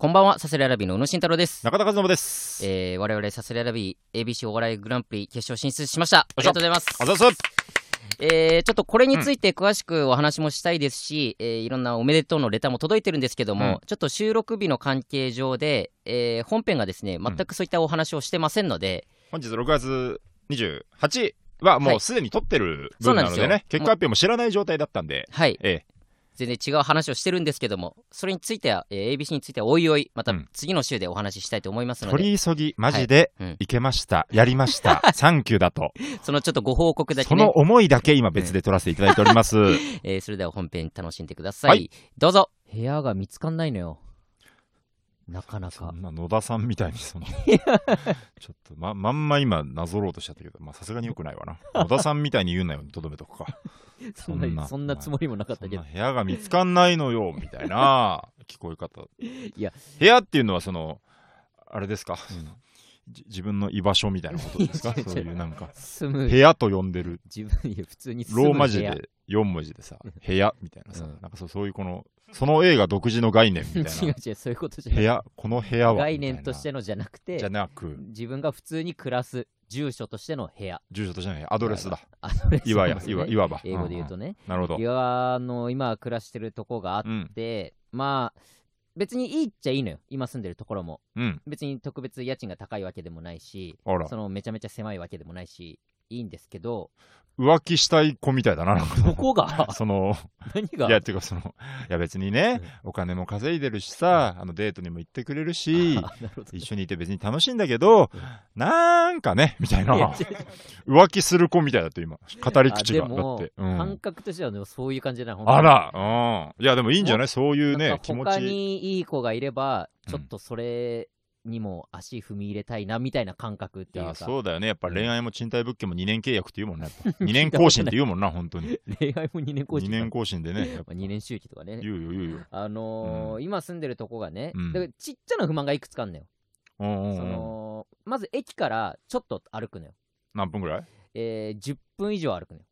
こんばんは、サスレアラビーの宇野慎太郎です。中田和信です。えー、我々サスレアラビー ABC お笑いグランプリ決勝進出しました。ありがとうございます。あざっすえー、ちょっとこれについて詳しくお話もしたいですし、えーいろんなおめでとうのレターも届いてるんですけども、うんちょっと収録日の関係上で、えー本編がですね、全くそういったお話をしてませんので、本日6月28はもうすでに撮ってるそうなんですよ分なのでね、結果発表も知らない状態だったんで、はい、ええ、全然違う話をしてるんですけども、それについては、えー ABC についてはおいおい、またうん。次の週でお話ししたいと思いますので、取り急ぎ、マジでうんいけました、やりました、サンキューだと、そのちょっとご報告だけね。その、思いだけ今別で撮らせていただいております。えーそれでは本編楽しんでください。はい。どうぞ。部屋が見つかんないのよ。なかなか。そんな野田さんみたいにその ちょっとままんま今なぞろうとしちゃったけどまあさすがによくないわな。野田さんみたいに言うなよとどめとくか そんな、そんなつもりもなかったけど。部屋が見つかんないのよ みたいな聞こえ方。いや。部屋っていうのはそのあれですか、じ自分の居場所みたいなことですか？そういうなんか部、屋と呼んでる。自分、普通にローマ字で4文字でさ部屋みたいなさ、うん。なんかそうそういうこのその映画独自の概念みたい違うな違う、そういうことじゃない。部屋この部屋は概念としみてのじゃなくたいなじゃて、なく。自分が普通に暮らす住所としての部屋。住所としてないアドレスだ。アドレスいわやですね。いわいわば英語で言うとんね。んなるほど。いや、あの、今暮らしてるとこがあっうん。て、まあ、別にいいっちゃいいのよ。今住んでるところも。うん。別に特別家賃が高いわけでもないし、そのめちゃめちゃ狭いわけでもないし、いいんですけど、浮気したい子みたいだななんか。どこが？その何が？いやっていうかそのいや別にねお金も稼いでるしさあのデートにも行ってくれるし一緒にいて別に楽しいんだけどうん。なんかねみたいな。浮気する子みたいだと今語り口がだって、うん。感覚としてはそういう感じじゃなあらうん。いやでもいいんじゃない？そういうね気持他ちにいい子がいれば、うんちょっとそれにも足踏み入れたいなみたいな感覚っていいうか、やそうだよね。やっぱうん恋愛も賃貸物件も2年契約って言うもんねやっぱ。2年 更新って言うもんな本当に。恋愛も2年更新2年更新でねやっぱ。まあ、2年周期とかね。言うよ言うよ。あのー今住んでるとこがね、うん。だからちっちゃな不満がいくつかあるのよ。そうんうんうん。のまず駅からちょっと歩くのよ。何分ぐらい？えー、10分以上歩くのよ。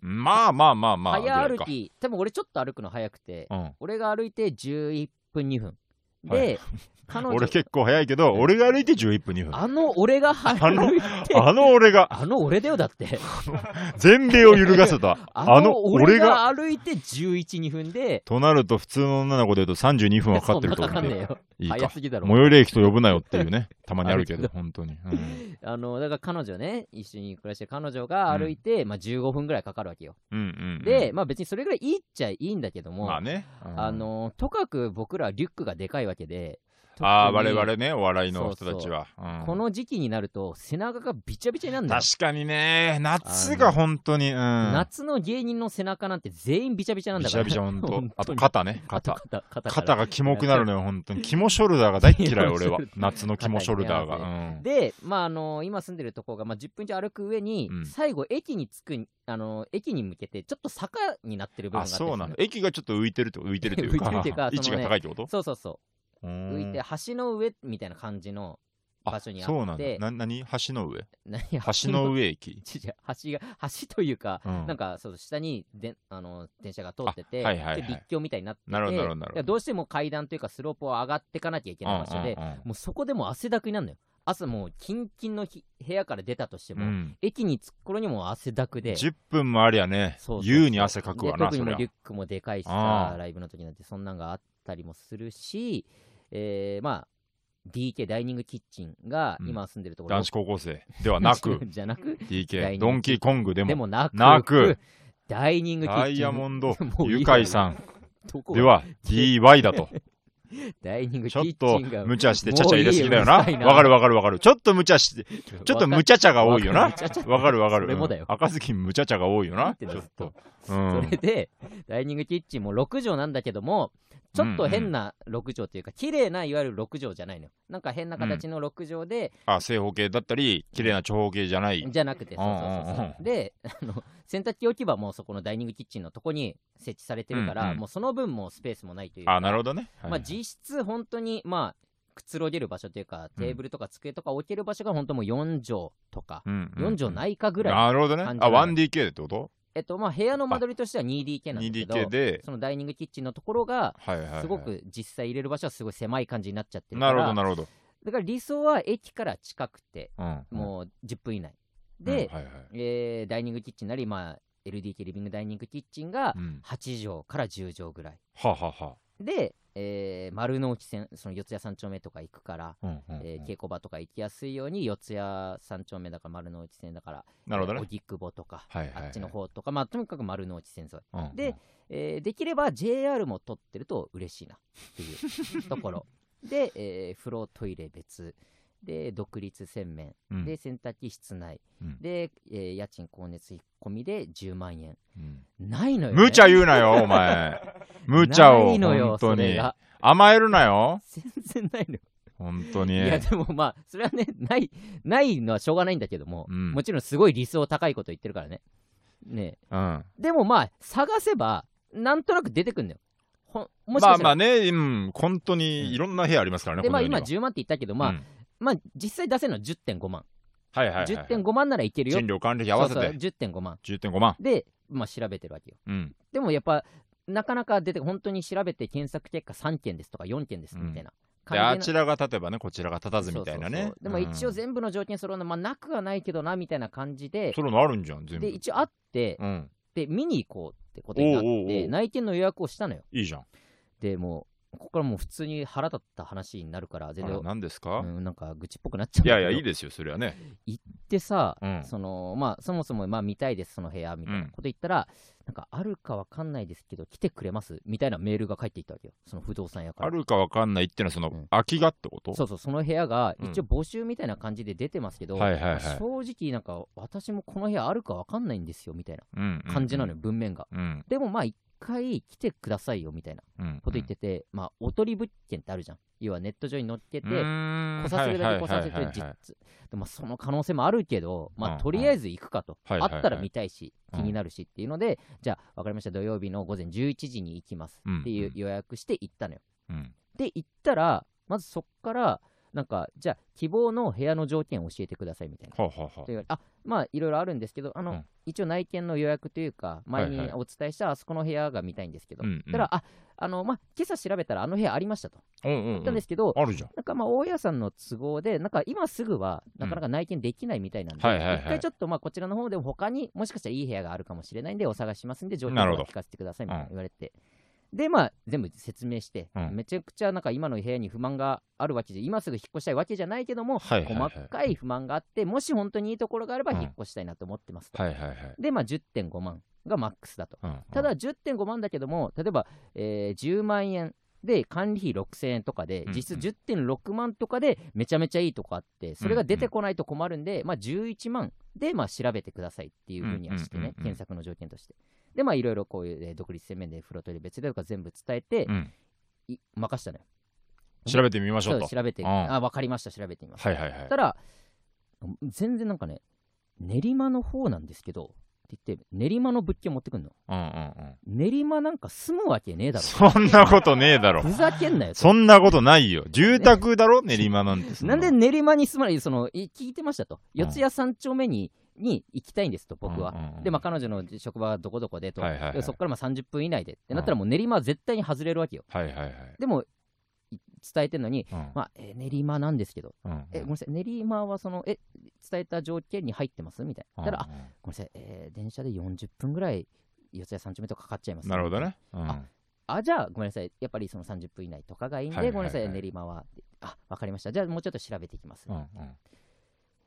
まあまあまあまあ。早歩き、多分俺ちょっと歩くの早くて、うん。俺が歩いて11分2分。で、はい彼女俺結構早いけど、俺が歩いて11分2分。あの俺が歩いて、あの俺が、あの俺だよだって。全米を揺るがせた。あの俺俺が、が歩いて11、2分で、となると普通の女の子で言うと32分はかかってると思うんで。いいか。早すぎだろ。最寄り駅と呼ぶなよっていうね、たまにあるけど、本当に。うんあの、だから彼女ね、一緒に暮らしてる彼女が歩いて、まあ15分ぐらいかかるわけよ。うんうんうん。で、まあ別にそれぐらいいいっちゃいいんだけども、まあね。うんあ、の、とかく僕らはリュックがでかいわけで、ああ、我々ね、お笑いの人たちは。うんこの時期になると背中がびちゃびちゃになるんだよ。確かにね、夏が本当に、うん。夏の芸人の背中なんて全員びちゃびちゃなんだから。びちゃびちゃ本当 あとに肩ね、肩。肩、肩肩がキモくなるのよ、本当に。キモショルダーが大っ嫌い、俺は夏のキモショルダーが。うんで、まああの今住んでるとこが、まあ、10分以上歩く上に、うん最後駅に着くあの駅に向けてちょっと坂になってる部分がああ、ってそうなの。駅がちょっと浮いてると浮いてるというか、位置が高いってこと？そうそうそう浮浮いて橋の上みたいな感じの場所にあって。そうなんだ。な、なに橋の上？何？橋の上駅？橋が橋というか、うん。なんかそう下にであの電車が通ってて、あはいはいはい。で立橋みたいになっててなるほどなるほど。どうしても階段というかスロープを上がっていかなきゃいけない場所で、うんうんうん。もうそこでもう汗だくになるのよ。朝もうキンキンの日部屋から出たとしても、うん。駅に着く頃にもう汗だくで。10分もありゃね優に汗かくわな特にもうリュックもでかいしさライブの時なんてそんなんがあったりもするし、えー、まあ DK ダイニングキッチンがうん。今住んでるところ、男子高校生。ではなく。じゃなく。DK グドンキーコングでも。でもなく。なく。ダイニングキッチン。ダイヤモンドもういいゆかい。さん。では DY だとダイニングキちょっッチと無茶してちゃちゃ入れす。ぎだよな。わかるわかるわかる。ちょっと無茶して ちょっと無茶茶が多いよな。わかる。わかるそれもだよ。うん。赤ずきん無茶茶が多いよな。ちょっと。うそんれで、ダイニングキッチンも6畳なんだけども、ちょっと変な6畳というか、綺麗ないわゆる6畳じゃないのよ。なんか変な形の6畳で、あ正方形だったり綺麗な長方形じゃない。じゃなくて、そうそうそううんうんそう。う。で、あの洗濯機置き場もそこのダイニングキッチンのとこに設置されてるから、うんうんもうその分もスペースもないというか。あなるほどね。はいまあ、実質本当に、まあ、くつろげる場所というか、テーブルとか机とか置ける場所が本当もう4畳とか、うんうん4畳ないかぐらい。なるほどね。あ 1DK ってこと？えっとまあ部屋の間取りとしては 2DK なんですけど 2DK でそのダイニングキッチンのところがすごく実際入れる場所はすごい狭い感じになっちゃってるかなるほらどなるほど。だから理想は駅から近くてうんもう10分以内。うんで、はいはい。えーダイニングキッチンなり、まあ、LDK リビングダイニングキッチンがうん。8畳から10畳ぐらい。はあはあはで、えー丸の内線その四谷三丁目とか行くから、あうんうんうん。えー稽古場とか行きやすいように四谷三丁目だから丸の内線だからなるほどね。えー荻窪とか、はいはいはい。あっちの方とか、まあ、とにかく丸の内線沿い、うんうん。でえーできれば JR も取ってると嬉しいなっていうところ。で、えー風呂トイレ別で独立洗面。うん。で洗濯機室内、うん。で、えー家賃光熱費込みで10万円。うん。ないのよ、ね、無茶言うなよお前。無茶をないのよ本当に。甘えるなよ。全然ないのよ。本当に。いやでもまあそれはねないないのはしょうがないんだけども、うん。もちろんすごい理想高いこと言ってるからね。ねうん。でもまあ探せばなんとなく出てくるんだよ。ほもしまあかしたら、まあね、うん、本当にいろんな部屋ありますからね、でまあ今この世には10万って言ったけどまあ、うんまあ実際出せるのは10.5万、はいはいはい、10.5万ならいけるよ。賃料管理費合わせそうそうて10.5万。10.5万。でまあ調べてるわけよ。うん。でもやっぱなかなか出て本当に調べて検索結果3件ですとか4件ですみたいな。で、あ感じちらが立てばね、こちらが立たずみたいなね。そうそうそう。でも一応うん全部の条件揃うのまあなくはないけどなみたいな感じで。それのあるんじゃん、全部。で一応あってうん。で見に行こうってことになってう。内見の予約をしたのよ。いいじゃん。でもうここからもう普通に腹立った話になるから全然何ですか、うん、なんか愚痴っぽくなっちゃうんいやいや、いいですよ、それはね。でさ、うん。そのまあそもそもまあ見たいですその部屋みたいなこと言ったら、なんかあるかわかんないですけど来てくれますみたいなメールが返っていったわけよ。その不動産屋から。あるかわかんないってのは、その、うん。空きがってこと？そうそうその部屋がうん。一応募集みたいな感じで出てますけど、はいはいはい。正直なんか私もこの部屋あるかわかんないんですよみたいなうん感じなのよ、。文面が。うん。でもまあ一回来てくださいよみたいなうん。こと言ってて、まあおとり物件ってあるじゃん。要はネット上に載っけて、来させるだけ来させはいてはいはいはい。実でもその可能性もあるけど、まあ、うん。とりあえず行くかと、はいはいはい。あったら見たいし、うん。気になるしっていうので、じゃあ分かりました。土曜日の午前11時に行きますっていううん。予約して行ったのよ、うん。で行ったらまずそっからなんかじゃあ希望の部屋の条件を教えてくださいみたいな。はあ、はあまあいろいろあるんですけどあの、うん一応内見の予約というか前にはいはい。お伝えしたあそこの部屋が見たいんですけど、うんうん。たらああのまあ今朝調べたらあの部屋ありましたと。あ。うんうん。言ったんうん。ですけど、あるじゃん。なんかまあ大家さんの都合で、なんか今すぐはなかなか内見できないみたいなんで、はいはいはい。一回ちょっとまあこちらの方でも他にもしかしたらいい部屋があるかもしれないんで、お探ししますんで、条件を聞かせてくださいみたいな言われて、で、まあ全部説明して、うんめちゃくちゃなんか今の部屋に不満があるわけで、今すぐ引っ越したいわけじゃないけども、はいはいはい細かい不満があって、もし本当にいいところがあればうん引っ越したいなと思ってますと。はいはいはい。で、まあ10.5万がマックスだと。うんただ、10.5万だけども、例えば、えー10万円で管理費6000円とかで、うん実質10.6万とかでめちゃめちゃいいとこあって、それが出てこないと困るんで、まあ、11万でまあ調べてくださいっていうふうにはしてね、うんうんうんうん検索の条件として。で、まあ、いろいろこういう、えー独立洗面で風呂トイレ別でとか全部伝えて、うん。い任したのよ。調べてみましょうと。そう調べて、うんあ、わかりました、調べてみます。はいはいはいた。ら、全然なんかね、練馬の方なんですけど、って言って、練馬の物件持ってくんの。うんうんうん。練馬なんか住むわけねえだろ。そんなことねえだろ ふ。ざけんなよ。そんなことないよ。住宅だろ練馬なんてそ なんで練馬に住まないそのい聞いてましたと、うん四谷三丁目にに行きたいんですと、僕は。うんうんうんで、まあ、彼女の職場はどこどこでと、はいはいはいでそこからまあ30分以内でってなったら、もう練馬は絶対に外れるわけよ。はいはいはい。でも、い伝えてるのに、うんまあえー練馬なんですけど、うんえごめんなさい、練馬はそのえ伝えた条件に入ってますみたいな。だから、あうんごめんなさい、えー電車で40分ぐらい四谷三丁目とかかかっちゃいます、なるほどね。うんああ、じゃあ、ごめんなさい、やっぱりその30分以内とかがいいんで、はいはいはいごめんなさい、練馬は。あ、わかりました。じゃあ、もうちょっと調べていきます。うんうん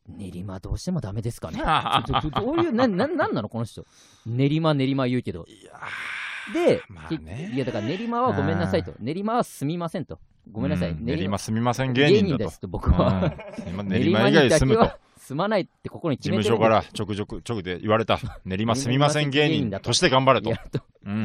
練馬どうしてもダメですかね どういう、な、ななんなのこの人。練馬、練馬言うけど。いやで、まあけねいや、だから練馬はごめんなさいと。練馬はすみませんと。ごめんなさい。うん練馬すみません芸人だと。ですと、僕は。うん練馬以外住むと。住まないって心に事務所からちょくちょくちょくで言われた。練馬すみません芸人として頑張れと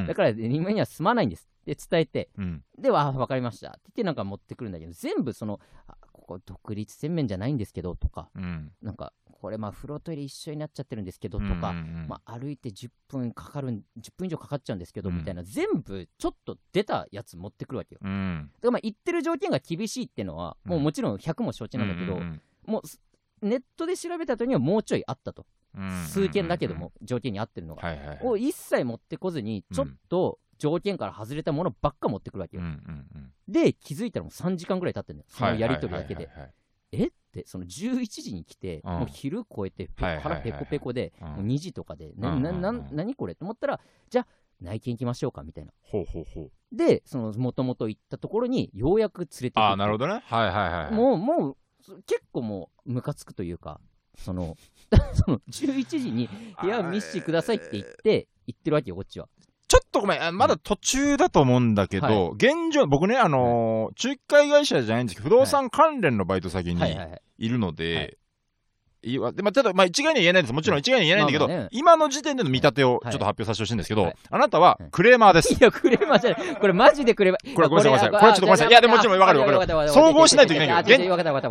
だから練馬には住まないんですって伝えて、うんでは、あわかりましたって言ってなんか持ってくるんだけど、全部その、あここ独立洗面じゃないんですけどとか、うん。なんか、これまあ風呂トイレ一緒になっちゃってるんですけどとか、うんうんうん。まあ、歩いて10分かかるん、10分以上かかっちゃうんですけど、うん。みたいな、全部ちょっと出たやつ持ってくるわけよ。うん。だからまあ言ってる条件が厳しいっていうのは、もうもちろん100も承知なんだけど、うんうんもうすネットで調べた後にはもうちょいあったと。うん。数件だけども、条件に合ってるのが、はいはいはい。を一切持ってこずに、うん。ちょっと条件から外れたものばっか持ってくるわけよ。うんうんうん。で、気づいたらもう3時間ぐらい経ってるのよ、そのやり取りだけで。え？って、その11時に来て、うんもう昼超えて、腹ペコペコで、うんもう2時とかで、なうんなな何これ？と思ったら、じゃあ、内見行きましょうかみたいな。ほうほうほう。で、そのもともと行ったところにようやく連れて行ああ、なるほどね。はいはいはい。もう、もう、そ結構もう、ムカつくというか、その、その11時に部屋見せてくださいって言って、言ってるわけよ、こっちは。ちょっとごめん、あまだ途中だと思うんだけど、はい。現状、僕ね、あのー仲介会社じゃないんですけど、不動産関連のバイト先に。いるので、はいいわでまあ、ただ、まあ、一概には言えないです。もちろん一概には言えないんだけど、まあまあね今の時点での見立てをちょはいっと発表させてほしいんですけど、はいあなたはクレーマーです。いや、クレーマーじゃない。これマジでクレーマー。これごめんなさいあごめんなさいこれちょっとごめんなさいいやでももちろんわかるわかる総合しないといけないけど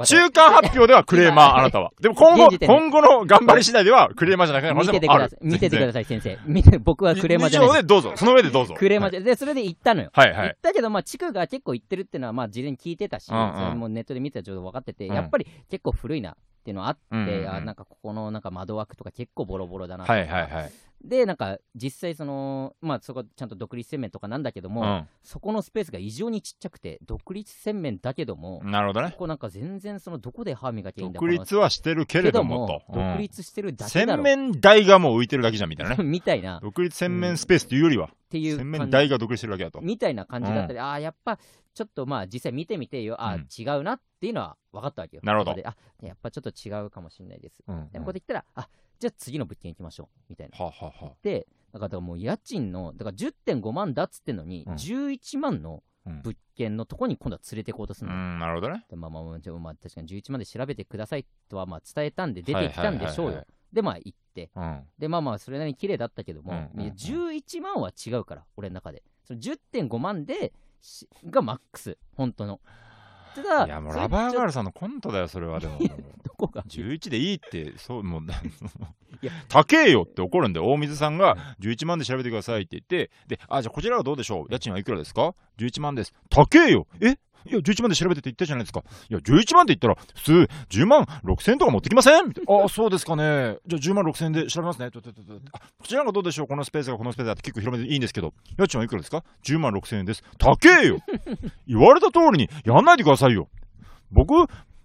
中間発表ではクレーマー、あなたは。でも今後、今後の頑張り次第ではクレーマーじゃなくなる可見ててください。見ててください、先生。見て、僕はクレーマーじゃないでどうぞ。その上でどうぞ。クレーマーじゃ、で、それで行ったのよ。はいはい行っ。たけど、まあ、地区が結構行ってるっていうのは、まあ、事前に聞いてたし、うんうんそれもネットで見てたらちょっと分かってて、うんやっぱり結構古いなっていうのはあって、うんうんうんあなんかここのなんか窓枠とか結構ボロボロだなはいはいはい。で、なんか実際その、まあそこちゃんと独立洗面とかなんだけども、そこのスペースが異常にちっちゃくて、独立洗面だけどもう、ん。なるほどねこ。こなんか全然そのどこで歯磨きゃいいんだ独立はしてるけれどもと。けども独立してるだけだろ洗面台がもう浮いてるだけじゃんみたいなね。みたいなっ独立洗面スペースというよりは、ていう洗面感じ台が独立してるだけだと。みたいな感じだったり、ああ、やっぱちょっとまあ実際見てみてよ、ああ、うん違うなっていうのは分かったわけよ。なるほどあやっぱちょっと違うかもしれないです。うんで、ここで言ったら、あじゃあ次の物件行きましょうみたいな。はあ、はあはあ、で、だからもう家賃の、だから10.5万だっつってんのに、うん11万のうん物件のとこに今度は連れて行こうとするの。うん、なるほどね。でまあまあまあ、確かに11万で調べてくださいとはまあ伝えたんで出てきたんでしょうはいはいはいはいよ。で、まあ行って。うん。で、まあまあ、それなりに綺麗だったけども、うんうんうんいや11万は違うから、俺の中で。その10.5万でしがマックス、本当の。ただ、いや、もうラバーガールさんのコントだよ、それは。でも。どこが？11でいいって、そう、もう、いや高えよって怒るんで、大水さんが11万で調べてくださいって言って、で、あ、じゃあこちらはどうでしょう？家賃はいくらですか ?11 万です。高えよえ？いや、11万で調べてって言ったじゃないですか。いや、11万って言ったら、普通、10万6千とか持ってきませんみたいなあ、そうですかね。じゃあ10万6千で調べますね。とととあ、こちらがどうでしょうこのスペースがこのスペースだって結構広めでいいんですけど、家賃はいくらですか ?10 万6千円です。高えよ言われた通りにやんないでくださいよ。僕、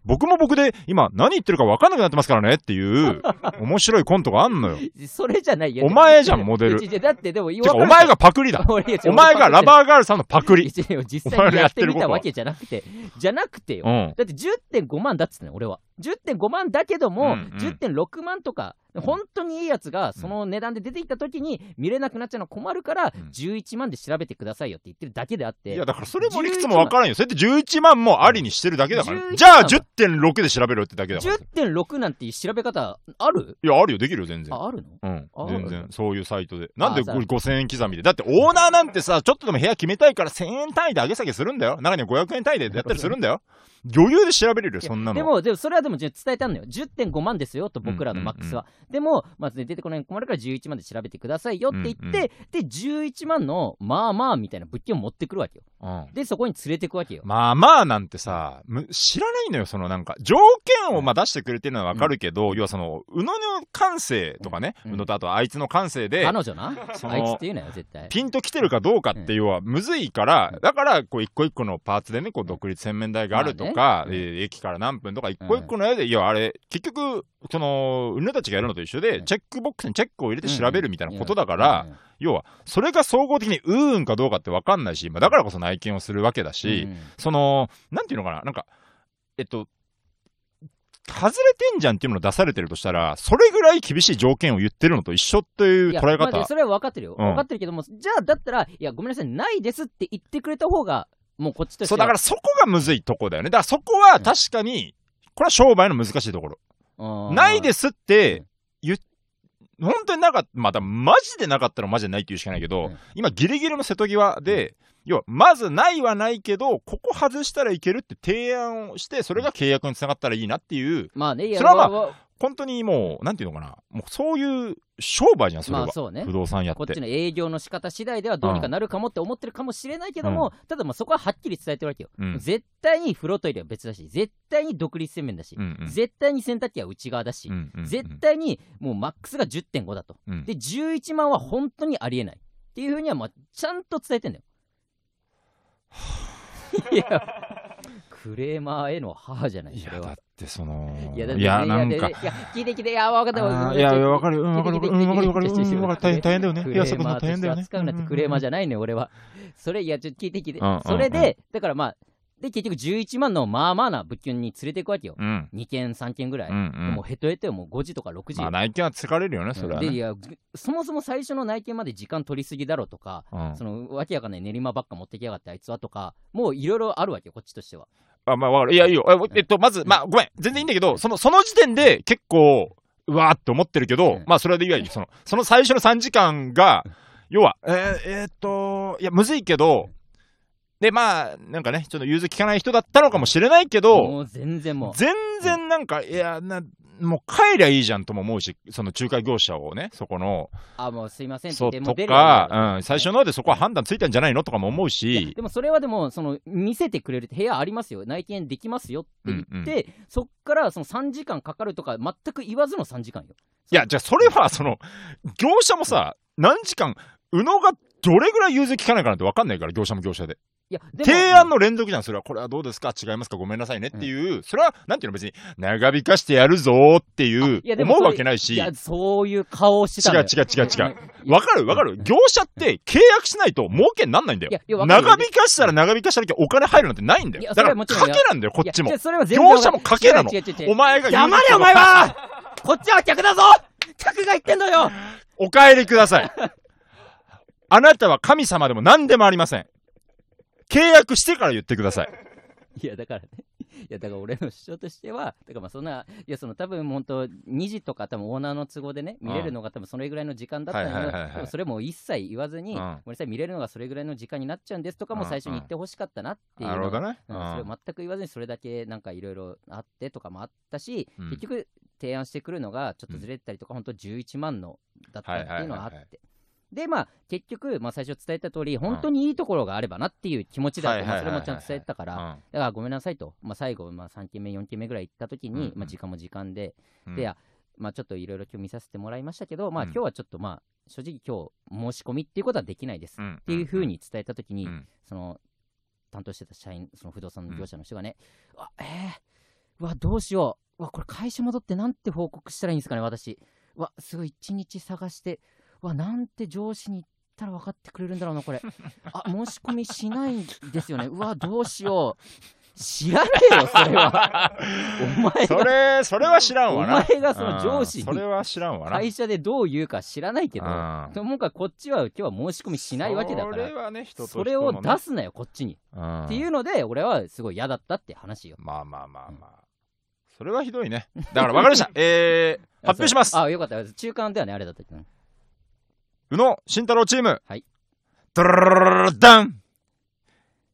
僕も僕で今何言ってるか分かんなくなってますからねっていう面白いコントがあんのよ。それじゃないよ。お前じゃんモデルだって、でも、てか、お前がパクリだ。お前がラバーガールさんのパクリ。実際にやってみたわけじゃなくて、じゃなくてよ。うん。だって10.5万だっつってね、俺は。10.5万だけども、うんうん10.6万とか、ん本当にいいやつがその値段で出ていった時に見れなくなっちゃうのは困るから、うん11万で調べてくださいよって言ってるだけであって、いや、だからそれも理屈も分からんよ。それって11万もありにしてるだけだから。11じゃあ10.6で調べろってだけだから。い10.6なんていう調べ方ある？や、あるよ。できるよ、全然。あ、あるの？うんあ。全然。そういうサイトで。なんであそう5000円刻みで。だってオーナーなんてさ、ちょっとでも部屋決めたいから1000円単位で上げ下げするんだよ。中には500円単位でやったりするんだよ。余裕で調べれるよ、そんなの。でも、でもそれはでも伝えたんだよ。10.5万ですよと、僕らのマックスは。でも、まず、ね、出てこないの困るから11万で調べてくださいよって言って、うんうんで、11万の、まあまあみたいな物件を持ってくるわけよ。うん。で、そこに連れてくわけよ。まあまあなんてさ、む知らないのよ、そのなんか、条件をまあ出してくれてるのはわかるけど、要はその、宇野の感性とかね、うん。宇野とあとあいつの感性で、彼女な。あいつって言うなよ、絶対。ピンと来てるかどうかっていうのはむずいから、だから、こう、一個一個のパーツでね、こう、独立洗面台があるとか、まあねえー駅から何分とか、一個一個のやで、いや、あれ、結局、その、宇野たちがやるのと一緒で、うん。チェックボックスにチェックを入れて調べるみたいなことだから、うん、うん要は、それが総合的にうーんかどうかってわかんないし、まあ、だからこそ内見をするわけだし、うんその、なんていうのかな、なんか、えっと、外れてんじゃんっていうのを出されてるとしたら、それぐらい厳しい条件を言ってるのと一緒っていう捉え方。まあそれは分かってるよ。うん分かってるけども、じゃあ、だったら、いや、ごめんなさい、ないですって言ってくれた方が、もうこっちとしてそう、はだからそこがむずいとこだよね。だからそこは確かに、これは商売の難しいところ。うんないですって言っ本当になかった、またマジでなかったらマジでないって言うしかないけど、うん。今ギリギリの瀬戸際で、要は、まずないはないけど、ここ外したらいけるって提案をして、それが契約につながったらいいなっていう、まあね、いや、それはまあ本当にもう、なんていうのかな、もうそういう商売じゃん、それは。まあそうね。不動産やって。こっちの営業の仕方次第ではどうにかなるかもって思ってるかもしれないけども、ただまあそこははっきり伝えてるわけよ、うん。絶対に風呂トイレは別だし絶対に独立洗面だし、うんうん。絶対に洗濯機は内側だし、うんうんうん。絶対にもうマックスが10.5だと、うん。で11万は本当にありえないっていうふうにはまあちゃんと伝えてんだよ。いやクレーマーへの母じゃないいや、だそれはってその、いやだっていや、なんかいやい、や聞いて聞いていや分かったいやいや、わかる、うん、わかる、聞いてうん、わかる、わかる、聞いてうん、わかる、大変、大変だよね。いや、そこ大変だよね。扱うなんてクレーマーじゃないのよ、俺は。それ、いや、ちょっと聞いて聞いて。それで、だからまあ、で、結局11万のまあまあな物件に連れていくわけよ。うん。2軒、3軒ぐらい。うん、うん。もうヘトヘトよ、もう5時とか6時よ。まあ、内見は疲れるよね、それはで、いね。や、そもそも最初の内見まで時間取りすぎだろとか、うんその、わけやかんない練馬ばっか持ってきやがってあいつはとか、もういろいろあるわけよ、こっちとしては。あ、まあ、わかる。いや、いいよ。ええっと、まず、まあ、ごめん。全然いいんだけど、その、その時点で結構、うわーって思ってるけどうん、まあ、それでいいや、その、その最初の3時間が、要は、えーえーっと、いや、むずいけど、で、まあ、なんかね、ちょっと融通聞かない人だったのかもしれないけど、もう全然もう。全然なんか、いや、な、もう帰りゃいいじゃんとも思うし、その仲介業者をね、そこの、あ、もうすいませんって言って、とか、うん、最初のでそこは判断ついたんじゃないのとかも思うし、でもそれはでもその見せてくれる部屋ありますよ。内見できますよって言って、そっからその3時間かかるとか全く言わずの3時間よ。いや、じゃあそれは、その、業者もさ、何時間、宇野がどれぐらい融通聞かないかなんて分かんないから、業者も業者で。いや提案の連続じゃん、それは。これはどうですか？違いますか？ごめんなさいね。っていう、それは、なんていうの？別に、長引かしてやるぞーっていうい思うわけないし、違いやそういう顔をしてたのよ。う違う違う違う。うわかるわかる。業者って契約しないと儲けになんないんだよ。いや長引かしたら長引かしただけお金入るなんてないんだよ。だから、賭けなんだよ、こっちも。業者も賭けなの。違う違う違う違う。お前が言う黙れお前は。こっちは客だぞ。客が言ってんのよ。お帰りください。あなたは神様でも何でもありません。契約してから言ってください。いやだからね。いやだから俺の主張としてはだからまあそんないやその多分本当2時とか多分オーナーの都合でね見れるのが多分それぐらいの時間だったのよはいはいはいはい。でもそれも一切言わずに、うん。ごめんなさい見れるのがそれぐらいの時間になっちゃうんですとかもうん。最初に言ってほしかったなっていうのなるほどね。うん、それを全く言わずにそれだけなんかいろいろあってとかもあったし、うん。結局提案してくるのがちょっとずれてたりとか、本当11万のだったっていうのはあって、でまあ結局、まあ、最初伝えた通り本当にいいところがあればなっていう気持ちだって、まあそれもちゃんと伝えてたから、だからごめんなさいと、まあ、最後、まあ、3件目4件目ぐらい行った時に、まあ、時間も時間で、うん。でまあ、ちょっといろいろ今日見させてもらいましたけど、まあ、うん。今日はちょっとまあ正直今日申し込みっていうことはできないです、うん。っていうふうに伝えた時に、うん。その担当してた社員、その不動産の業者の人がね、うわ、えー、うわ、どうしよう、うわ、これ会社戻ってなんて報告したらいいんですかね、私。うわ、すごい一日探して、うわ、なんて上司に言ったら分かってくれるんだろうな、これ。あ、申し込みしないんですよね。うわ、どうしよう。知らねえよ、それは。お前そが、れ、それは知らんわな。お前がその上司にうんそれは知らんわな。会社でどう言うか知らないけど、うんともかくこっちは今日は申し込みしないわけだから。それはね、人と人それを出すなよ、こっちに。うんっていうので、俺はすごい嫌だったって話よ。まあまあまあまあ。それはひどいね。だから分かりました。えー、発表します。あ、よかった。中間ではね、あれだったけどね。宇野慎太郎チーム。はい。ドララララダン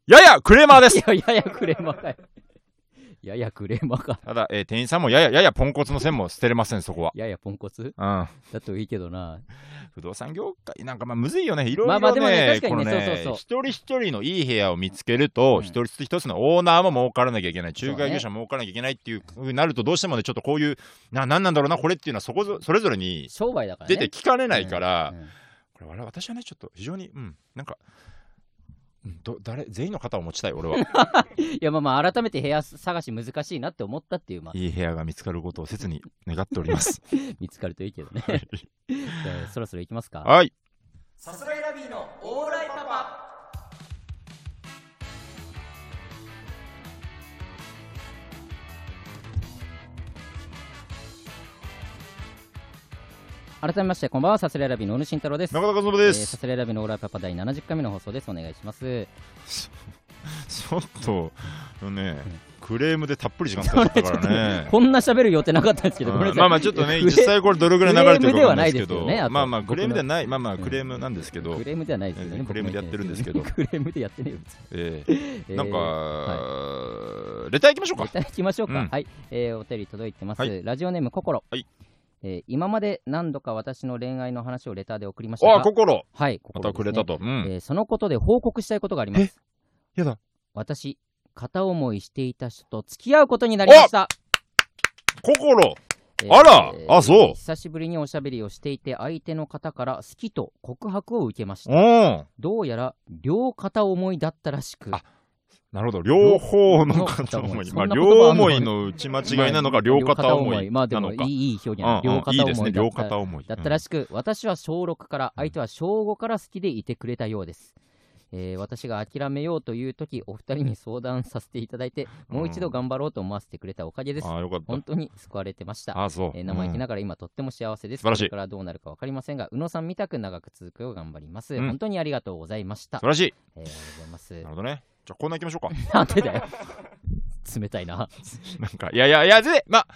ややクレーマーですい。や、ややクレーマーかよ。ややクレーマーか。ただ、えー店員さんもやや、ややポンコツの線も捨てれません、そこは。ややポンコツ？うん。だといいけどな。不動産業界、なんかまあむずいよね。いろいろね。まあまあでもね確かこのにねそうそうそう一人一人のいい部屋を見つけると、うん一人一つのオーナーも儲からなきゃいけない。仲介業者も儲からなきゃいけないっていうふうになると、どうしてもね、ちょっとこういう、な、なんなんだろうな、これっていうのはそこぞ、それぞれに商売だからね。出てきかねないから、うんうんこれ、私はね、ちょっと非常に、うん、なんか、うんど誰全員の肩を持ちたい、俺は。いや、まあまあ、改めて部屋探し難しいなって思ったっていう、まあ、いい部屋が見つかることを切に願っております。見つかるといいけどね。じゃあそろそろ行きますか。はい。さすらいラビーのオーライ改めまして、こんばんは、さすらいラビーの小野慎太郎です。中田和信えーです。さすらいラビーのオーライパパ第70回目の放送です。お願いします。ちょっと、ね、クレームでたっぷり時間使っちゃったからね。こんな喋る予定なかったんですけど、ごめんなさい。まあまあちょっとね、クレ実際これどれぐらい流れてるかわかんないですけど、クレームではないですよねあとまあまあクレームでは僕ない、まあまあうんクレームなんですけどク、レームではないですけど。ね。クレームでやってるんですけど。クレームでやってねえよ、別にえええー。なんか、はレター行きましょうか。レター行きましょうか、うん。はい、えーお便り届いてます、はい。ラジオネーム心、はいえー今まで何度か私の恋愛の話をレターで送りましたあが心。はいまたくれたと、うん。えーそのことで報告したいことがあります。やだ。私片思いしていた人と付き合うことになりました。心。えーあら！あそう。久しぶりにおしゃべりをしていて相手の方から好きと告白を受けました。うん。どうやら両片思いだったらしく。あなるほど。両方の片思い。まあ両思いの打ち間違いなのか両片思いまあでもいいいい表現、うんうん両片いいですね。両片思い。だったらしく、私は小6から相手は小5から好きでいてくれたようです、えー私が諦めようという時お二人に相談させていただいてもう一度頑張ろうと思わせてくれたおかげです、ああよかった。本当に救われてました。あそう。えー生意気うんながら今とっても幸せです。素晴らしい。これからどうなるか分かりませんが、宇野さんみたく長く続くよう頑張ります。うん。本当にありがとうございました。素晴らしい。えーありがとうございます。なる。ほどねじゃあコーナー行きましょうか。なんでだよ。冷たいな。なんかいやいやいやでまあ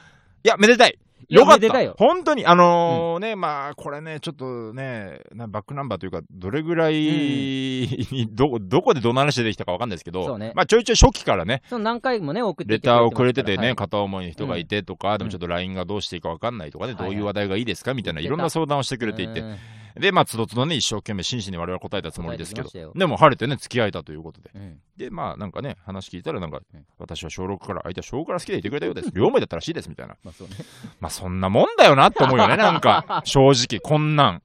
いやめでたい。よかった。本当にあのーねまあこれねちょっとねなバックナンバーというかどれぐらいに、どどこでどの話出てきたかわかんないですけどね。まあちょいちょい初期からねその何回もね、送ってレターをくれててね、はい。片思いの人がいてとか、でもちょっと LINE がどうしていいか分かんないとかね、はいどういう話題がいいですかみたいな、いろんな相談をしてくれていて、うんで、まあ、つどつどね、一生懸命真摯に我々は答えたつもりですけどでも晴れてね、付き合えたということで。うんで、まあ、なんかね、話聞いたら、なんかうん、私は小6から、相手は小5から好きでいてくれたようです。両思いだったらしいです、みたいな。まあそうね。まあ、そんなもんだよなって思うよね、なんか、正直、こんなん。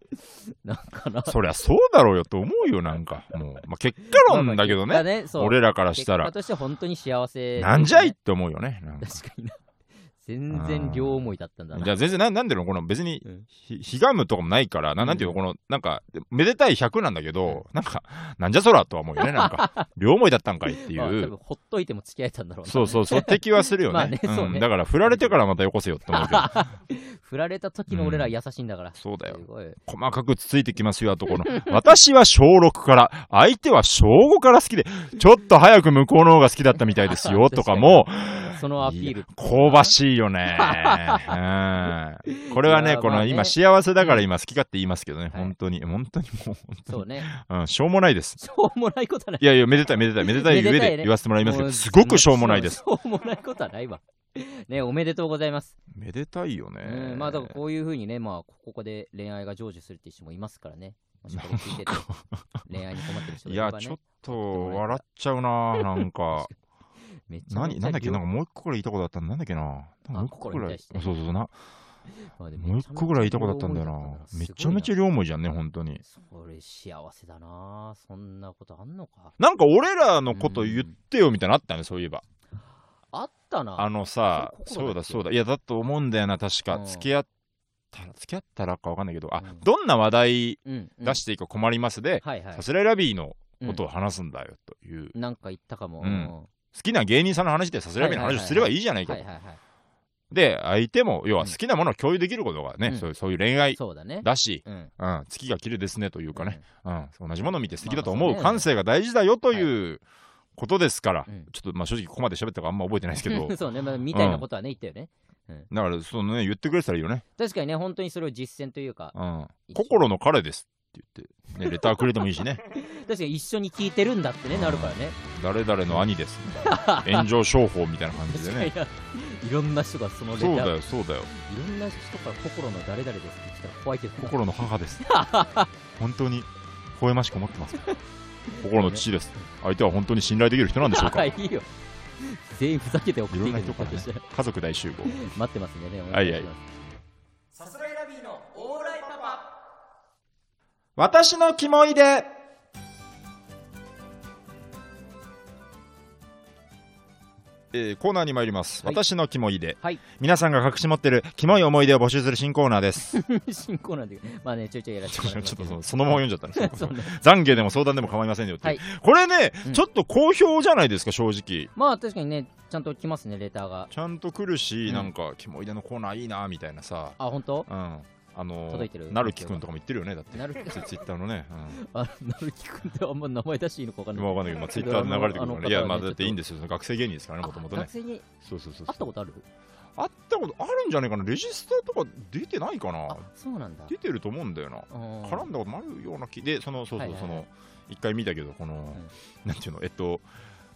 なんかな。そりゃそうだろうよと思うよ、なんか。もう、まあ、結果論だけどまあね、ねそう俺らからしたら結果、として本当に幸せ、なんじゃいって思うよね。なんか確かにな。全然両思いだったんだな。じゃあ全然ななんでのこの別にうんひひがむとかもないからななんていうのうんこのなんかめでたい100なんだけどなんかなんじゃそらとは思うよねなんか 両思いだったんかいっていまあほっといても付き合えたんだろうな。そうそうそう敵はするよまあねうねんだから振られてからまたよこせよって思うけど振られた時の俺ら優しいんだから。そうだよ。細かくつついてきますよあとこの私は小6から相手は小5から好きでちょっと早く向こうの方が好きだったみたいですよとかもそのアピール。香ばしいよね。うんこれはいね、この今幸せだから今好き勝手言いますけどね、はい本当に、本当にもう、本当にそうね。うん、しょうもないです。しょうもないことはない。いやいや、めでたい、めでたい、めでたい上めでたいねで言わせてもらいますけど、すごくしょうもないです。しょうもないことはないわ。ね、おめでとうございます。めでたいよね。うん、まあ、だからこういうふうにね、まあ、ここで恋愛が成就するっていう人もいますからね。もしこれ聞いてて、恋愛に困ってる人いや、がいればね。ちょっと笑っちゃうな、なんか。めちゃめちゃ何、なんだっけ、両なんかもう一個ぐらい言いたことあったんだ。なんだっけな？なんかもう一個ぐらい。心に対してそうそうそうな。まあでもう一個ぐらい言いたことあったんだよな。めちゃめちゃゃ。両思いじゃんね、本当に。それ幸せだなそんなことあんのか。なんか俺らのこと言ってよみたいなのあったね、そういえば。あったな。あのさ、そそううだそうだ。いや、だと思うんだよな、確か。うん付き合ったら、付き合ったらかわかんないけど、あうん、どんな話題出していいか困りますで、さ。すらいラビーのうんことを話すんだよ、という。なんか言ったかも。うん好きな芸人さんの話でさすらいの話をすればいいじゃないかと。で、相手も、要は好きなものを共有できることがね、うん。そういうそういう恋愛だし、うん。うん、月が綺麗ですねというかね、うん、同じものを見て素敵だと思う。感性が大事だよということですから、うん。ちょっとまあ正直ここまで喋ったかあんま覚えてないですけど、だ そうね、まあ、みたいなことはね、言ったよね。からそのね、言ってくれてたらいいよね。確かにね、本当にそれを実践というか、心の彼ですって言って、ね、レターくれてもいいしね、確かに一緒に聞いてるんだってね、なるからね。誰々の兄ですみたいな、炎上商法みたいな感じでね。いろんな人がそのレターそうだよ、そうだよ。いろんな人から心の誰々ですって来たら怖いけど。心の母です。本当に、微笑ましく思ってます。心の父です。相手は本当に信頼できる人なんでしょうか。はいいいよ。全員ふざけて送っていくんな人からね家族大集合。待ってますんでね。おはいはい願します。さすらいラビーのオーライパパ。私のキモいで。えーコーナーに参ります、はい。私のキモいで、はい。皆さんが隠し持ってるキモい思い出を募集する新コーナーです。ち進行なんで、まあね、ちょいちょいやらせてもらいますょっとそのまま読んじゃった。ね。そうね。懺悔でも相談でも構いませんよって、はい。これね、うん。ちょっと好評じゃないですか正直。まあ確かにね、ちゃんと来ますね、レターが。ちゃんと来るし、うんなんかキモいでのコーナーいいなみたいなさ。あ、本当？うんあの届いてる。なるきくんとかも言ってるよねだって。なるきツイッターのね、あ、なるきくんってあんま名前出していいのかわかうんん、ない。まあわかんないけど、まあ、ツイッターで流れてくるからね。いやまあだっていいんでですよ。その学生芸人ですからねもともとね。学生にそうそうそうそう。会ったことある？会ったことあるんじゃないかな。レジスターとか出てないかな。あ、そうなんだ。出てると思うんだよな。うん絡んだこともあるような気でそのそうそうはいはいはい。その一回見たけどこの、なんていうのえっと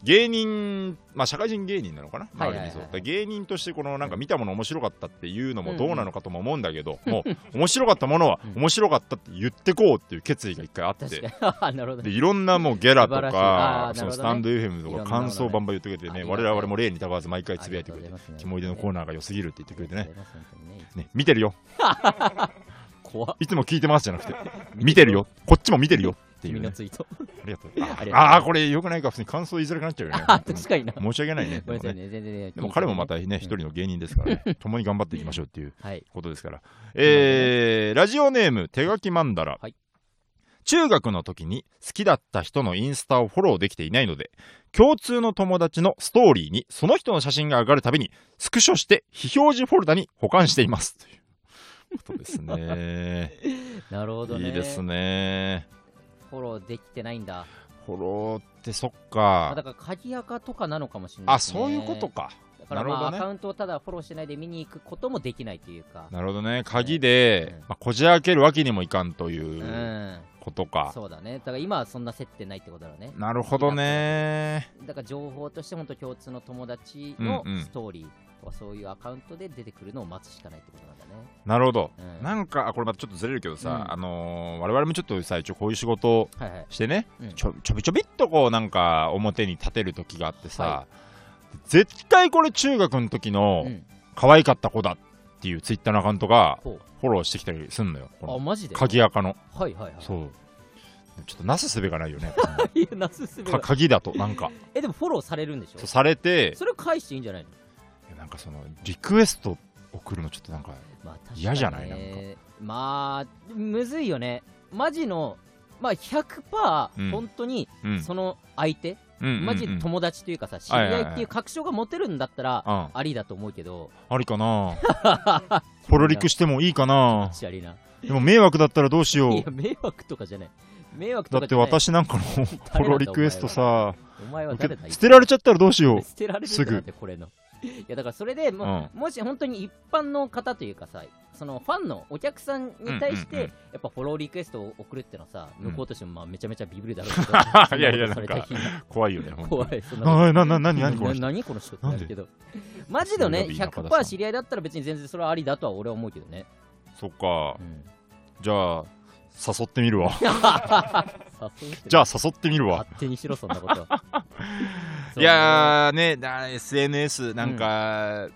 芸人、まあ、社会人芸人なのかな、はいはいはい。芸人としてこのなんか見たもの面白かったっていうのもどうなのかとも思うんだけど、もう面白かったものはうん。面白かったって言ってこうっていう決意が一回あって。でいろんなもうゲラとかね。そのスタンド FM とか感想バンバン言ってくれてねありがたい我々も例にたがわず毎回つぶやいてくれてありがとうございますキモいでのコーナーが良すぎるって言ってくれてね。ねね。見てるよ。いつも聞いてますじゃなくて。見てるよ。こっちも見てるよっていうね。ツイート。ありがとう。ああこれよくないか普通に感想言いづらくなっちゃうよね。あ確かにな。申し訳ないね。でもね。全然ねでも彼もまたねうん。一人の芸人ですからね。共に頑張っていきましょうっていうはい。ことですから。えーラジオネーム手書きマンダラ。はい。中学の時に好きだった人のインスタをフォローできていないので共通の友達のストーリーにその人の写真が上がるたびにスクショして非表示フォルダに保管しています。ということですね。なるほどね。いいですねフォローできてないんだ。フォローってそっあだかから鍵垢とかなのかもしれないね。あそういうことか。だからまあ、なるほどね。アカウントをただフォローしないで見に行くこともできないというか。なるほどね。鍵で、うん。まあ、こじ開けるわけにもいかんという。うんことか、そうだね。だから今はそんな接点ないってことだろうね。なるほどね。だから情報として本当共通の友達のうんうん。ストーリーとかそういうアカウントで出てくるのを待つしかないってことなんだね。なるほど、うん。なんかあこれまたちょっとずれるけどさ、うん。あのー我々もちょっとさ一応こういう仕事をはいはい。してね、うん。ちょちょびちょびっとこうなんか表に立てる時があってさ、は絶対これ中学の時のうん。可愛かった子だっていうツイッターのアカウントがフォローしてきたりすんのよ。あマジで？鍵垢の。はいはいはい。そう。ちょっとなすすべがないよね。いやなすすべ鍵だとなんか。えでもフォローされるんでしょ？されて。それを返していいんじゃないの？なんかそのリクエスト送るのちょっとなんか嫌じゃない？なんまあむずいよね。マジのまあ100%うん。本当にうん。その相手、うんうんうん。マジで友達というかさ知り合いっていう確証が持てるんだったらうん。ありだと思うけど。ありかな。ポロリクしてもいいかな。でも迷惑だったらどうしよいうや迷惑とかじゃない。迷惑とだって私なんかの ポロリクエストさ捨てられちゃったらどうしよう。捨てられるすぐいやだからそれでも,、もし本当に一般の方というかさそのファンのお客さんに対して、やっぱフォローリクエストを送るってのはさうん。向こうとしてもまあめちゃめちゃビビるだろうけど いやいやなことされた日に。怖いよね怖いそんな ななな何の何この人ってけど。マジでねそれがビーナカダさん100%知り合いだったら別に全然それはありだとは俺は思うけどね、そっか。うん、じゃあ誘ってみるわ。じゃあ誘ってみるわ。勝手にしろそんなこといやーねだ SNS なんか、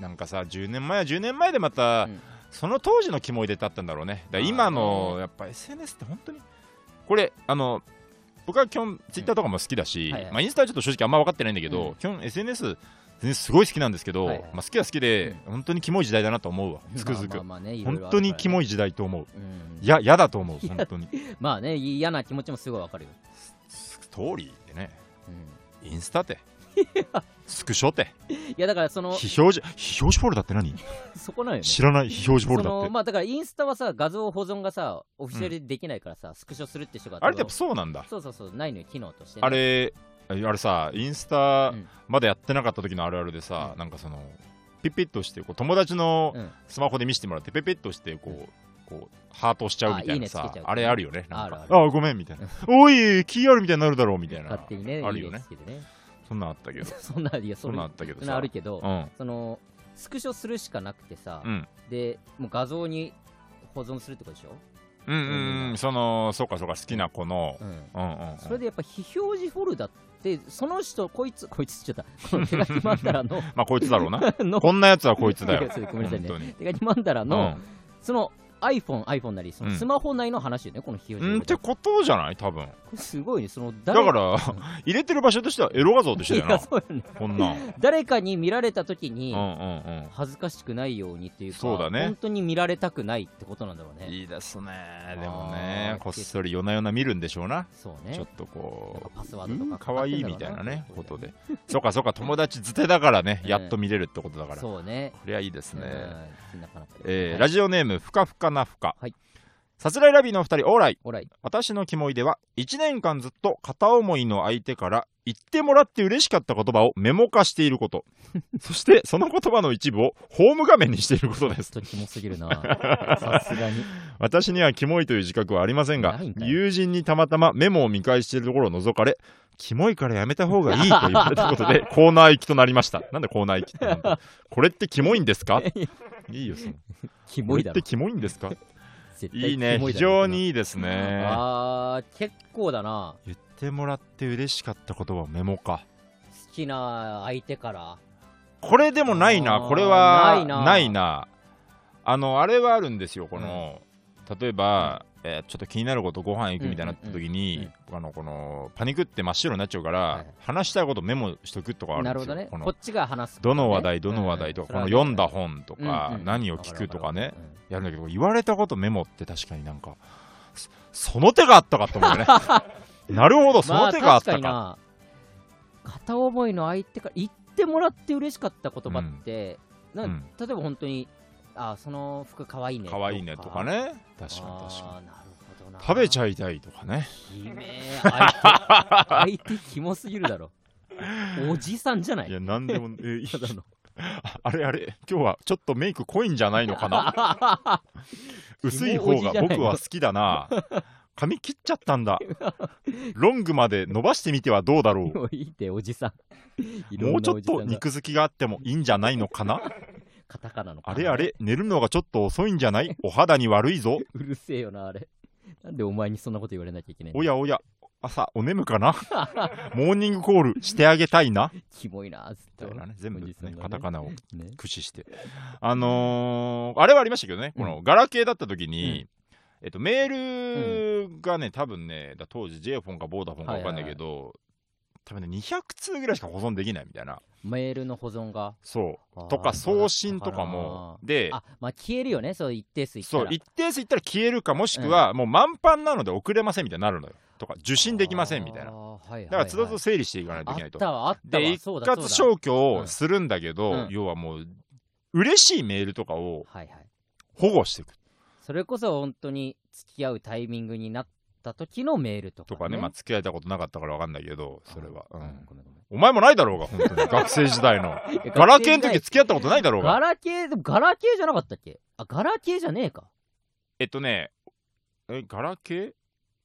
なんかさ10年前は10年前でまた、うん。その当時のキモいでだったんだろうね。だ今のやっぱ SNS って本当にこれあの僕は基本ツイッターとかも好きだし、はいはいまあ、インスタはちょっと正直あんま分かってないんだけど、うん。基本 SNS 全然すごい好きなんですけど、はいはい。まあ、好きは好きで、本当にキモい時代だなと思うわ。つくづく、まあまあまあねいろい本当にキモい時代と思う。うん。いや嫌だと思う本当に。まあね嫌な気持ちもすごいわかるよ、ストーリーでね。うんインスタって。スクショって。いやだからその非表示非表示フォルダって何？そこなんよね。知らない非表示フォルそダって。のまあだからインスタはさ画像保存がさオフィシャルでできないからさ、スクショするって人があれってやっぱ多そうなんだ。分そうそうそうないのよ機能としてね、あれあれさインスタうん。まだやってなかった時のあるあるでさ、うん。なんかそのピッピッとしてこう友達のうん。スマホで見せてもらってピッピッとしてこう,、こうハートしちゃうみたいなさあれあるよねなんか。あるある。ごめんみたいな。おいキーあるみたいになるだろうみたいな。あるよね。そんなんあったけど。そんないやそそんれなんあったけどそんなさあるけど、うん。そのスクショするしかなくてさ、うん。でもう画像に保存するってことでしょ、うんうんうん。そのそうかそうか好きな子の。うん、うんうんうん。それでやっぱ非表示フォルダってその人こいつこいつちょっと この手書きマンダラの まあこいつだろうな。のこんなやつはこいつだよ。ごめんなさいね。手書きマンダラの、うん。その iPhone、iPhone なり、そのうん。スマホ内の話よね、この非表うんってことじゃない？多分。すごいね、そのだ誰か。ら 入れてる場所としてはエロ画像としてだよな。そうよね。こんなん。誰かに見られた時にうんうんうん。恥ずかしくないようにっていうか、そうだね。本当に見られたくないってことなんだろうね。いいですね。でもねこっそり夜な夜な見るんでしょうな。そうね。ちょっ。とこパスうワードとかかわいいみたいなねことで。そうかそうか友達づてだからねうん。やっと見れるってことだから。こそうね。れはいいですね。えラジオネームふかふかなふか。はい。さすらいラビーのお二人オーライ。オーライ。私のキモいでは1年間ずっと片思いの相手から言ってもらって嬉しかった言葉をメモ化していること。そしてその言葉の一部をホーム画面にしていることです。ちょっとキモすぎるな。さすがに。私にはキモいという自覚はありませんがん友人にたまたまメモを見返しているところを覗かれキモいからやめた方がいいと言われたことで コーナー行きとなりました。なんでコーナー行きってこれってキモいんですか？いいよその。キモいだってキモいんんですか？いいね非常にいいですね。あー結構だな。言ってもらって嬉しかった言葉をメモか。好きな相手から。これでもないな。これはないな。ないな。あのあれはあるんですよこの、例えば、えーちょっと気になることご飯行くみたいになった時に、あのこのパニックって真っ白になっちゃうから、はい。話したいことメモしとくとかあるんなですよこのるほどね。こっちが話すどの話題ねどの話題とか、うん。この読んだ本とか、何を聞くとかねやるんだけど言われたことメモって確かになんかそその手があったかと思うよね。なるほどその手があったか,、片思いの相手から言ってもらって嬉しかった言葉って、例えば本当にあその服かわいいね。可愛いねとかね。確かに確かに。食べちゃゃいたいとかね。相手相手 キモすぎるだろ。おじさんじゃない？いやなんでもえいだの。あ あれあれ今日はちょっとメイク濃いんじゃないのかな？薄い方が僕は好きだな。髪切っちゃったんだ。ロングまで伸ばしてみてはどうだろう？もういいっておじさん。いろんなもうちょっと肉付きがあってもいいんじゃないのかな？カタカナのあれあれ寝るのがちょっと遅いんじゃない？お肌に悪いぞ。うるせえよなあれ。なんでお前にそんなこと言われなきゃいけないおやおや朝お眠かな？モーニングコールしてあげたいな？キモいなずっと。ね全部ねね。カタカナをね。駆使して。あのーあれはありましたけどね、このガラケーだった時に、えっと、メールがね多分ねだ当時 J フォンかボーダフォンか分かんないけど、多分ね200通ぐらいしか保存できないみたいな。メールの保存が？そう。とか送信とかも。で。あまあ消えるよね。そう一定数いったら。そう一定数いったら消えるかもしくは、もう満帆なので送れませんみたいになるのよ。とか受信できませんみたいな。だからつどつど整理していかないといけないと。たわあったわ。で一括消去をするんだけど、うん。要はもう嬉しいメールとかを保護していく。それこそ本当に付き合うタイミングになった時のメールとか、とかね、まあ、付き合えたことなかったから分かんないけどそれは、お前もないだろうが本当に。学生時代の。ガラケーの時付き合ったことないだろうガがラケーでもガラケーじゃなかったっけ？あガラケーじゃねえか。えっとねえガラケー？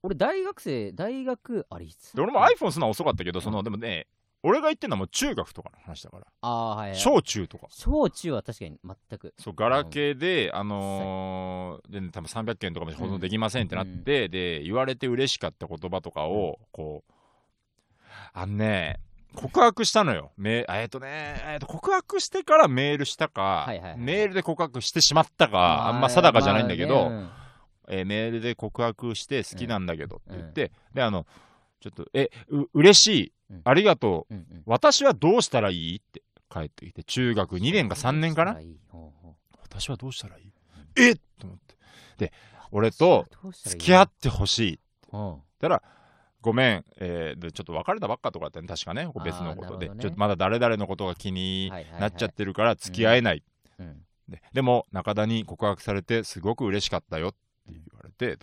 俺大学生大学あれいつで俺も iPhone するのは遅かったけどそのでもね俺が言ってるのはもう中学とかの話だから。ああはいはい。小中とか。小中は確かに全く。そうガラケーで、あのーでね多分300件とかまで保存できませんってなって、で言われて嬉しかった言葉とかをこうあんね告白したのよ。めえっとね、えーと告白してからメールしたか、はいはいはい。メールで告白してしまったかあんま定かじゃないんだけど、まあね。えーメールで告白して好きなんだけどって言うん。って、であのちょっとえう嬉しいうん。ありがとう。うんうん。うん私はどうしたらいいって帰ってきて。中学2年か3年かな？私はどうしたらいい？えっ！と思って。で俺と付き合ってほしいうん。ごめん、えーでちょっと別れたばっかとかってね。確かね。別のことで、ね。ちょっとまだ誰々のことが気にはいはいはいなっちゃってるから付き合えない、うん。ででも中田に告白されてすごく嬉しかったよって言われて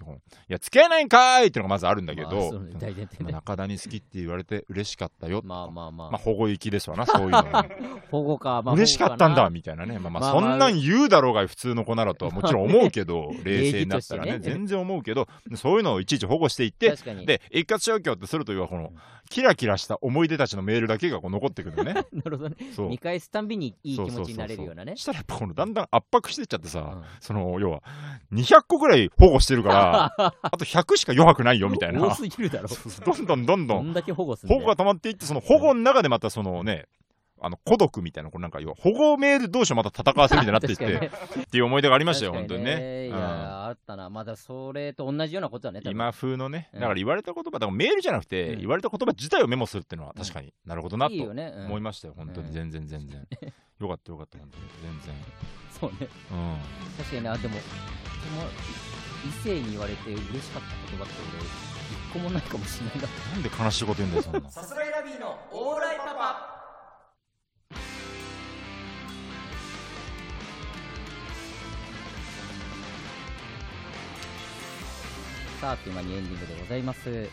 いや付き合えないんかーいっていうのがまずあるんだけど、まあね中田に好きって言われて嬉しかったよ。まあまあまあ。まあ保護行きですわなそういうのは。ね 保護かまあ嬉しかったんだみたいなね、まあ、まあそんなん言うだろうが普通の子ならとはもちろん思うけど、冷静になったらね全然思うけどそういうのをいちいち保護していってで一括消去ってするというこのうん。キラキラした思い出たちのメールだけがこう残ってくるのね。なるほどね。そう。見返すたんびにいい気持ちになれるようなね。したらやっぱこのだんだん圧迫してっちゃってさ、うん。その要は200個ぐらい保護してるから あと100しか余白ないよみたいな。多すぎるだろ。どんどんどんどん。どんだけ保護すんだよ。保護が溜まっていってその保護の中でまたそのねあの孤独みたいなこれなんか要は保護メール同士をまた戦わせるみたいになっていって、ねっていう思い出がありましたよ本当にね、いうん。やあったな。まだそれと同じようなことだね今風のねうん。だから言われた言葉だからメールじゃなくて、うん。言われた言葉自体をメモするっていうのは確かになるほどなと思いましたよ本当に。うん。全然全然。よかったよかった本当に。全そうね。然うん。確かにねあでもでも異性に言われて嬉しかった言葉って俺一個もないかもしれないな。なんで悲しいこと言うんだよそんなさすらいラビーのオーライパパ。さあっという間にエンディングでございます、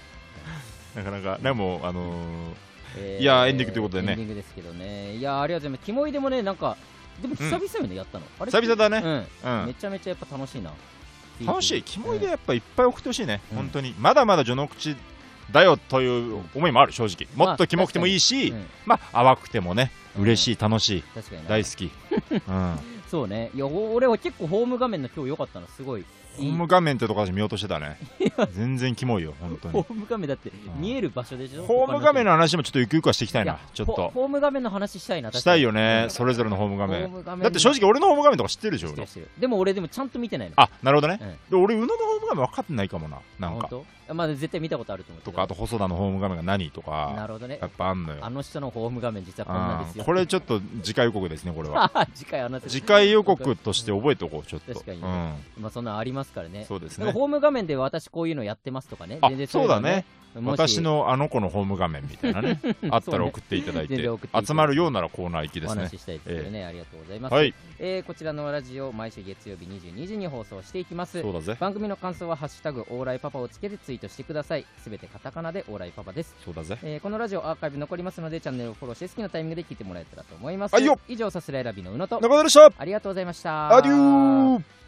なかなか。でもあのーえーいやーエンディングということでね。エンディングですけどね。いやーありがとうございます。キモいでもねなんかでも久々よね、やったの。あれ久々だね。うん、めうん。ちゃめちゃやっぱ楽しいな楽しい。キモいでうんやっぱいっぱい送ってほしいね。うん。本当に。まだまだ序の口だよという思いもある正直。もっとキモくてもいいしうん。まあ淡くてもね嬉しい楽しい大好き。うん。そうね。いやお俺は結構ホーム画面の今日良かったのすごいホーム画面ってとこで見落としてたね。全然キモいよ本当に。ホーム画面だってん。見える場所でしょ？ホーム画面のの話もちょっとゆくゆくはしていきたいなちょっホとホーム画面の話したいなしたいよねそれぞれのホーム画面。だって正直俺のホーム画面とか知ってるでしょ？でも俺でもちゃんと見てないの。あなるほどね。う俺宇野のホーム画面分かってないかもななんか。まあ絶対見たことあると思う。とかあと細田のホーム画面が何となかるほどね。やっぱあんのよ。あの人のホーム画面実はこんなんですようん。これちょっと次回予告ですねこれは。次回予告として覚えておこうちょっと。確かにうねん。まあそんなんありますからね。そうですね。ホーム画面で私こういうのやってますとかね。あ全然そうだね。いのもし。私のあの子のホーム画面みたいなね あったら送っていただいて全然送っていただいて。集まるようならコーナー行きおですね。話ししたいですけどね、ありがとうございます、はい。えーこちらのラジオ毎週月曜日22時に放送していきます。そうだぜ。番組の感想は「ハッシュタグオーライパパ」をつけてツイートしてください。すべてカタカナでオーライパパです、そうだぜ。えーこのラジオアーカイブ残りますのでチャンネルをフォローして好きなタイミングで聞いてもらえたらと思います。はいよ。以上さすらいラビの宇野と。中田でした。ありがとうございました。アデュー